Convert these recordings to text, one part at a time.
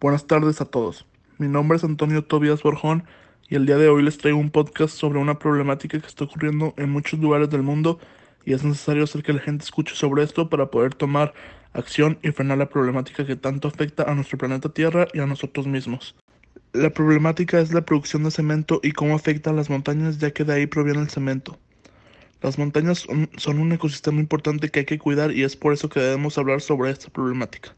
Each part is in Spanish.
Buenas tardes a todos. Mi nombre es Antonio Tobias Borjón y el día de hoy les traigo un podcast sobre una problemática que está ocurriendo en muchos lugares del mundo y es necesario hacer que la gente escuche sobre esto para poder tomar acción y frenar la problemática que tanto afecta a nuestro planeta Tierra y a nosotros mismos. La problemática es la producción de cemento y cómo afecta a las montañas ya que de ahí proviene el cemento. Las montañas son un ecosistema importante que hay que cuidar y es por eso que debemos hablar sobre esta problemática.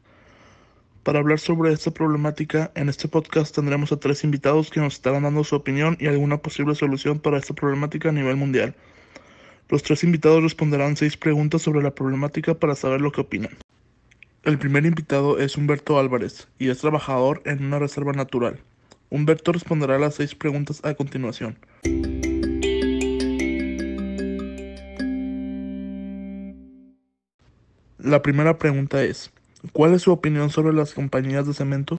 Para hablar sobre esta problemática, en este podcast tendremos a tres invitados que nos estarán dando su opinión y alguna posible solución para esta problemática a nivel mundial. Los tres invitados responderán seis preguntas sobre la problemática para saber lo que opinan. El primer invitado es Humberto Álvarez y es trabajador en una reserva natural. Humberto responderá las seis preguntas a continuación. La primera pregunta es, ¿Cuál es su opinión sobre las compañías de cemento?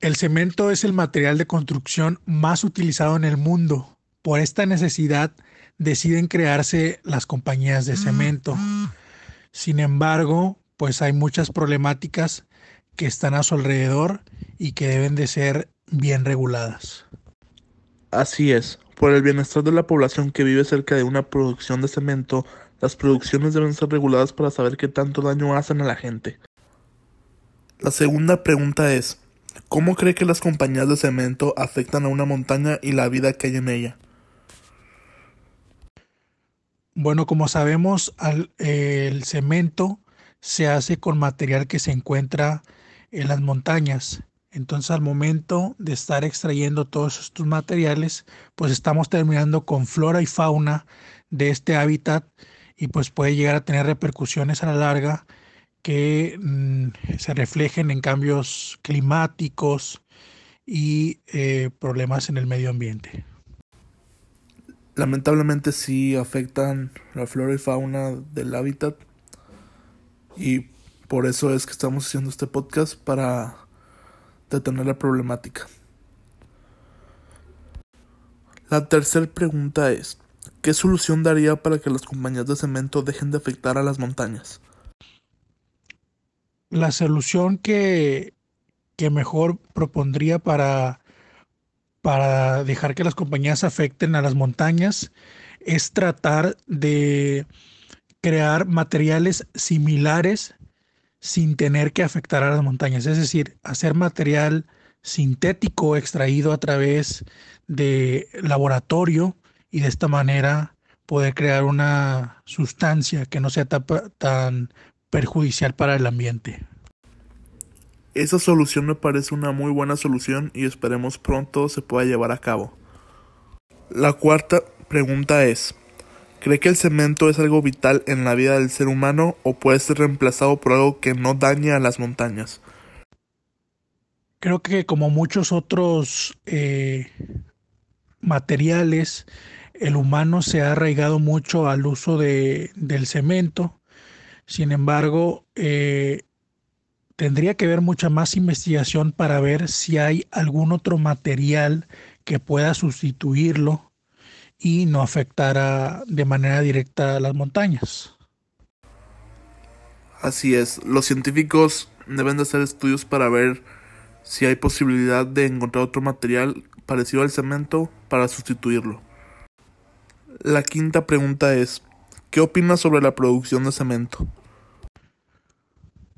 El cemento es el material de construcción más utilizado en el mundo. Por esta necesidad deciden crearse las compañías de cemento. Sin embargo, pues hay muchas problemáticas que están a su alrededor y que deben de ser bien reguladas. Así es, por el bienestar de la población que vive cerca de una producción de cemento, las producciones deben ser reguladas para saber qué tanto daño hacen a la gente. La segunda pregunta es, ¿cómo cree que las compañías de cemento afectan a una montaña y la vida que hay en ella? Bueno, como sabemos, el cemento se hace con material que se encuentra en las montañas. Entonces, al momento de estar extrayendo todos estos materiales, pues estamos terminando con flora y fauna de este hábitat y pues puede llegar a tener repercusiones a la larga que mm, se reflejen en cambios climáticos y eh, problemas en el medio ambiente. Lamentablemente sí afectan la flora y fauna del hábitat y por eso es que estamos haciendo este podcast para detener la problemática. La tercera pregunta es, ¿Qué solución daría para que las compañías de cemento dejen de afectar a las montañas? La solución que, que mejor propondría para, para dejar que las compañías afecten a las montañas es tratar de crear materiales similares sin tener que afectar a las montañas. Es decir, hacer material sintético extraído a través de laboratorio y de esta manera poder crear una sustancia que no sea tan perjudicial para el ambiente. Esa solución me parece una muy buena solución y esperemos pronto se pueda llevar a cabo. La cuarta pregunta es, ¿cree que el cemento es algo vital en la vida del ser humano o puede ser reemplazado por algo que no daña a las montañas? Creo que como muchos otros eh, materiales, el humano se ha arraigado mucho al uso de, del cemento. Sin embargo, eh, tendría que haber mucha más investigación para ver si hay algún otro material que pueda sustituirlo y no afectara de manera directa a las montañas. Así es, los científicos deben de hacer estudios para ver si hay posibilidad de encontrar otro material parecido al cemento para sustituirlo. La quinta pregunta es, ¿qué opinas sobre la producción de cemento?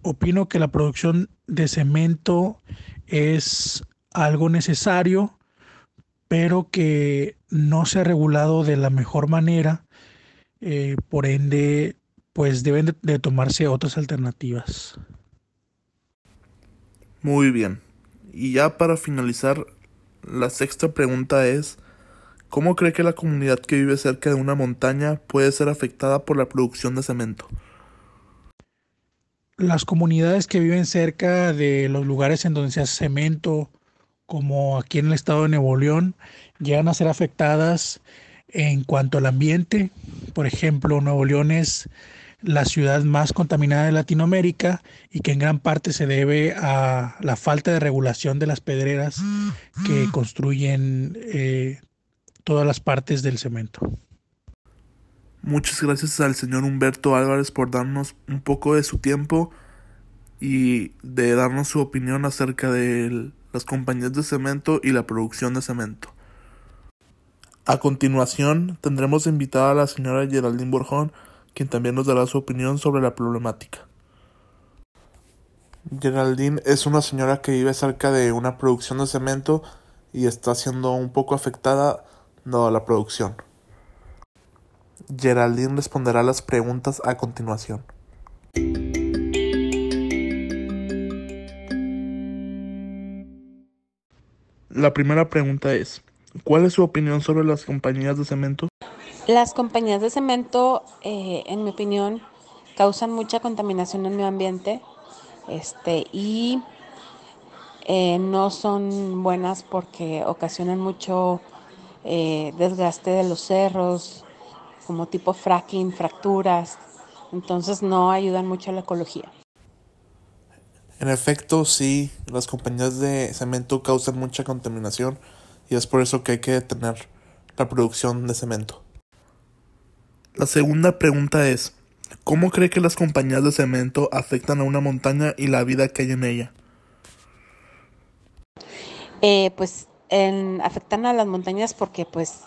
Opino que la producción de cemento es algo necesario, pero que no se ha regulado de la mejor manera. Eh, por ende, pues deben de tomarse otras alternativas. Muy bien. Y ya para finalizar, la sexta pregunta es, ¿Cómo cree que la comunidad que vive cerca de una montaña puede ser afectada por la producción de cemento? Las comunidades que viven cerca de los lugares en donde se hace cemento, como aquí en el estado de Nuevo León, llegan a ser afectadas en cuanto al ambiente. Por ejemplo, Nuevo León es la ciudad más contaminada de Latinoamérica y que en gran parte se debe a la falta de regulación de las pedreras que construyen eh, todas las partes del cemento. Muchas gracias al señor Humberto Álvarez por darnos un poco de su tiempo y de darnos su opinión acerca de las compañías de cemento y la producción de cemento. A continuación, tendremos invitada a la señora Geraldine Borjón, quien también nos dará su opinión sobre la problemática. Geraldine es una señora que vive cerca de una producción de cemento y está siendo un poco afectada dada la producción. Geraldine responderá las preguntas a continuación. La primera pregunta es, ¿cuál es su opinión sobre las compañías de cemento? Las compañías de cemento, eh, en mi opinión, causan mucha contaminación en el medio ambiente este, y eh, no son buenas porque ocasionan mucho eh, desgaste de los cerros, como tipo fracking, fracturas, entonces no ayudan mucho a la ecología. En efecto, sí, las compañías de cemento causan mucha contaminación y es por eso que hay que detener la producción de cemento. La segunda pregunta es, ¿cómo cree que las compañías de cemento afectan a una montaña y la vida que hay en ella? Eh, pues afectan a las montañas porque pues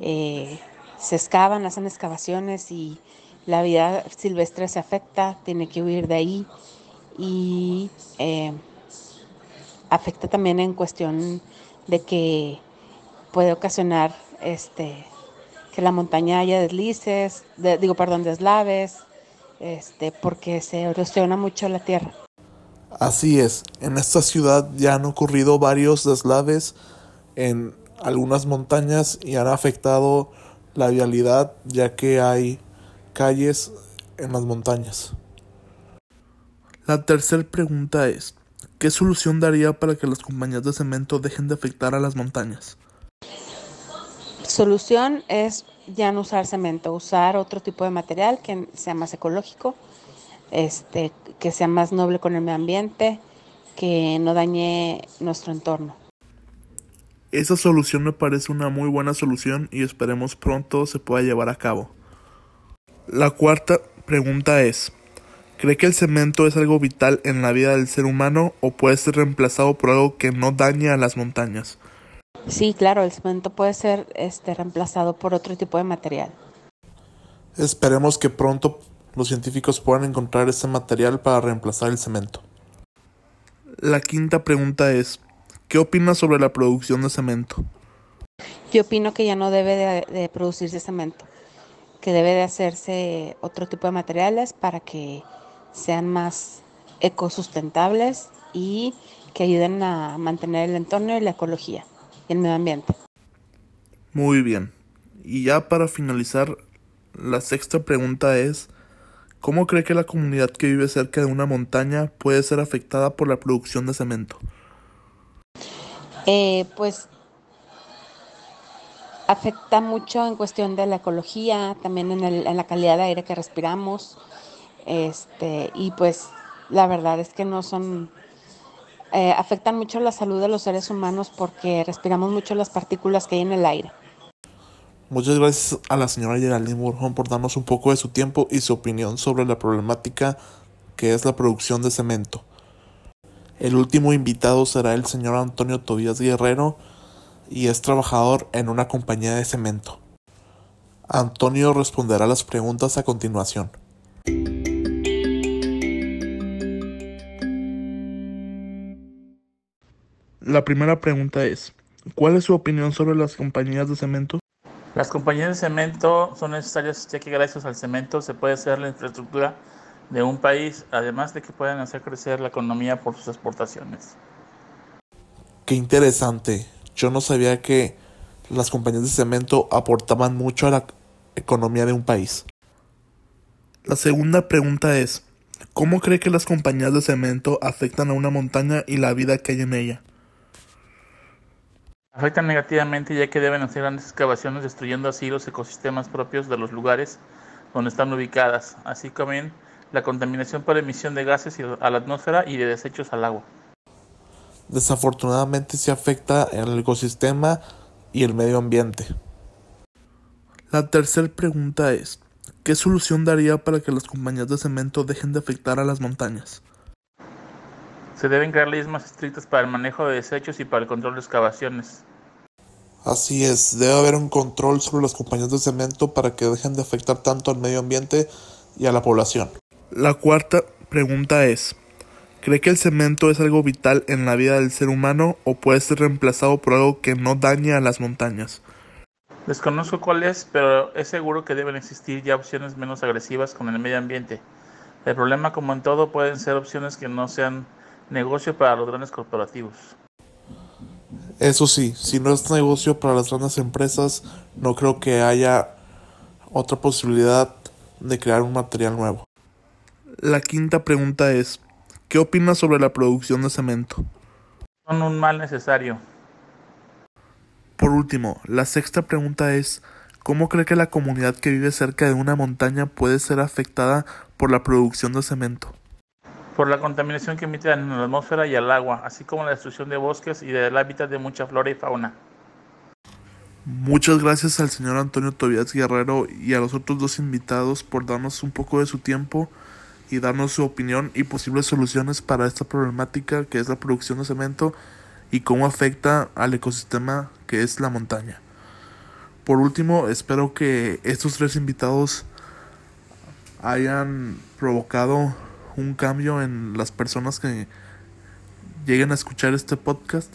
eh, se excavan, hacen excavaciones y la vida silvestre se afecta, tiene que huir de ahí y eh, afecta también en cuestión de que puede ocasionar este que la montaña haya deslices, digo perdón, deslaves, este, porque se erosiona mucho la tierra. Así es, en esta ciudad ya han ocurrido varios deslaves en algunas montañas y han afectado la vialidad ya que hay calles en las montañas. La tercera pregunta es, ¿qué solución daría para que las compañías de cemento dejen de afectar a las montañas? Solución es ya no usar cemento, usar otro tipo de material que sea más ecológico, este, que sea más noble con el medio ambiente, que no dañe nuestro entorno. Esa solución me parece una muy buena solución y esperemos pronto se pueda llevar a cabo. La cuarta pregunta es, ¿cree que el cemento es algo vital en la vida del ser humano o puede ser reemplazado por algo que no dañe a las montañas? Sí, claro, el cemento puede ser este, reemplazado por otro tipo de material. Esperemos que pronto los científicos puedan encontrar ese material para reemplazar el cemento. La quinta pregunta es, ¿Qué opinas sobre la producción de cemento? Yo opino que ya no debe de, producirse cemento, que debe de hacerse otro tipo de materiales para que sean más ecosustentables y que ayuden a mantener el entorno y la ecología y el medio ambiente. Muy bien. Y ya para finalizar, la sexta pregunta es, ¿cómo cree que la comunidad que vive cerca de una montaña puede ser afectada por la producción de cemento? Eh, pues afecta mucho en cuestión de la ecología, también en, la calidad de aire que respiramos, este, y pues la verdad es que no son, eh, afectan mucho la salud de los seres humanos porque respiramos mucho las partículas que hay en el aire. Muchas gracias a la señora Geraldine Burjón por darnos un poco de su tiempo y su opinión sobre la problemática que es la producción de cemento. El último invitado será el señor Antonio Tobías Guerrero y es trabajador en una compañía de cemento. Antonio responderá las preguntas a continuación. La primera pregunta es, ¿cuál es su opinión sobre las compañías de cemento? Las compañías de cemento son necesarias ya que gracias al cemento se puede hacer la infraestructura de un país, además de que puedan hacer crecer la economía por sus exportaciones. Qué interesante. Yo no sabía que las compañías de cemento aportaban mucho a la economía de un país. La segunda pregunta es, ¿cómo cree que las compañías de cemento afectan a una montaña y la vida que hay en ella? Afectan negativamente ya que deben hacer grandes excavaciones destruyendo así los ecosistemas propios de los lugares donde están ubicadas, así como la contaminación por emisión de gases a la atmósfera y de desechos al agua. Desafortunadamente se afecta el ecosistema y el medio ambiente. La tercera pregunta es, ¿qué solución daría para que las compañías de cemento dejen de afectar a las montañas? Se deben crear leyes más estrictas para el manejo de desechos y para el control de excavaciones. Así es, debe haber un control sobre las compañías de cemento para que dejen de afectar tanto al medio ambiente y a la población. La cuarta pregunta es, ¿cree que el cemento es algo vital en la vida del ser humano o puede ser reemplazado por algo que no dañe a las montañas? Desconozco cuál es, pero es seguro que deben existir ya opciones menos agresivas con el medio ambiente. El problema, como en todo, pueden ser opciones que no sean negocio para los grandes corporativos. Eso sí, si no es negocio para las grandes empresas, no creo que haya otra posibilidad de crear un material nuevo. La quinta pregunta es, ¿qué opinas sobre la producción de cemento? Son un mal necesario. Por último, la sexta pregunta es, ¿cómo cree que la comunidad que vive cerca de una montaña puede ser afectada por la producción de cemento? Por la contaminación que emite en la atmósfera y al agua, así como la destrucción de bosques y del hábitat de mucha flora y fauna. Muchas gracias al señor Antonio Tobías Guerrero y a los otros dos invitados por darnos un poco de su tiempo y darnos su opinión y posibles soluciones para esta problemática que es la producción de cemento y cómo afecta al ecosistema que es la montaña. Por último, espero que estos tres invitados hayan provocado un cambio en las personas que lleguen a escuchar este podcast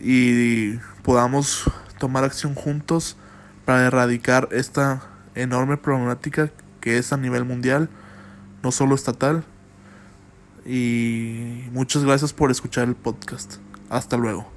y podamos tomar acción juntos para erradicar esta enorme problemática que es a nivel mundial, no solo estatal. Y muchas gracias por escuchar el podcast. Hasta luego.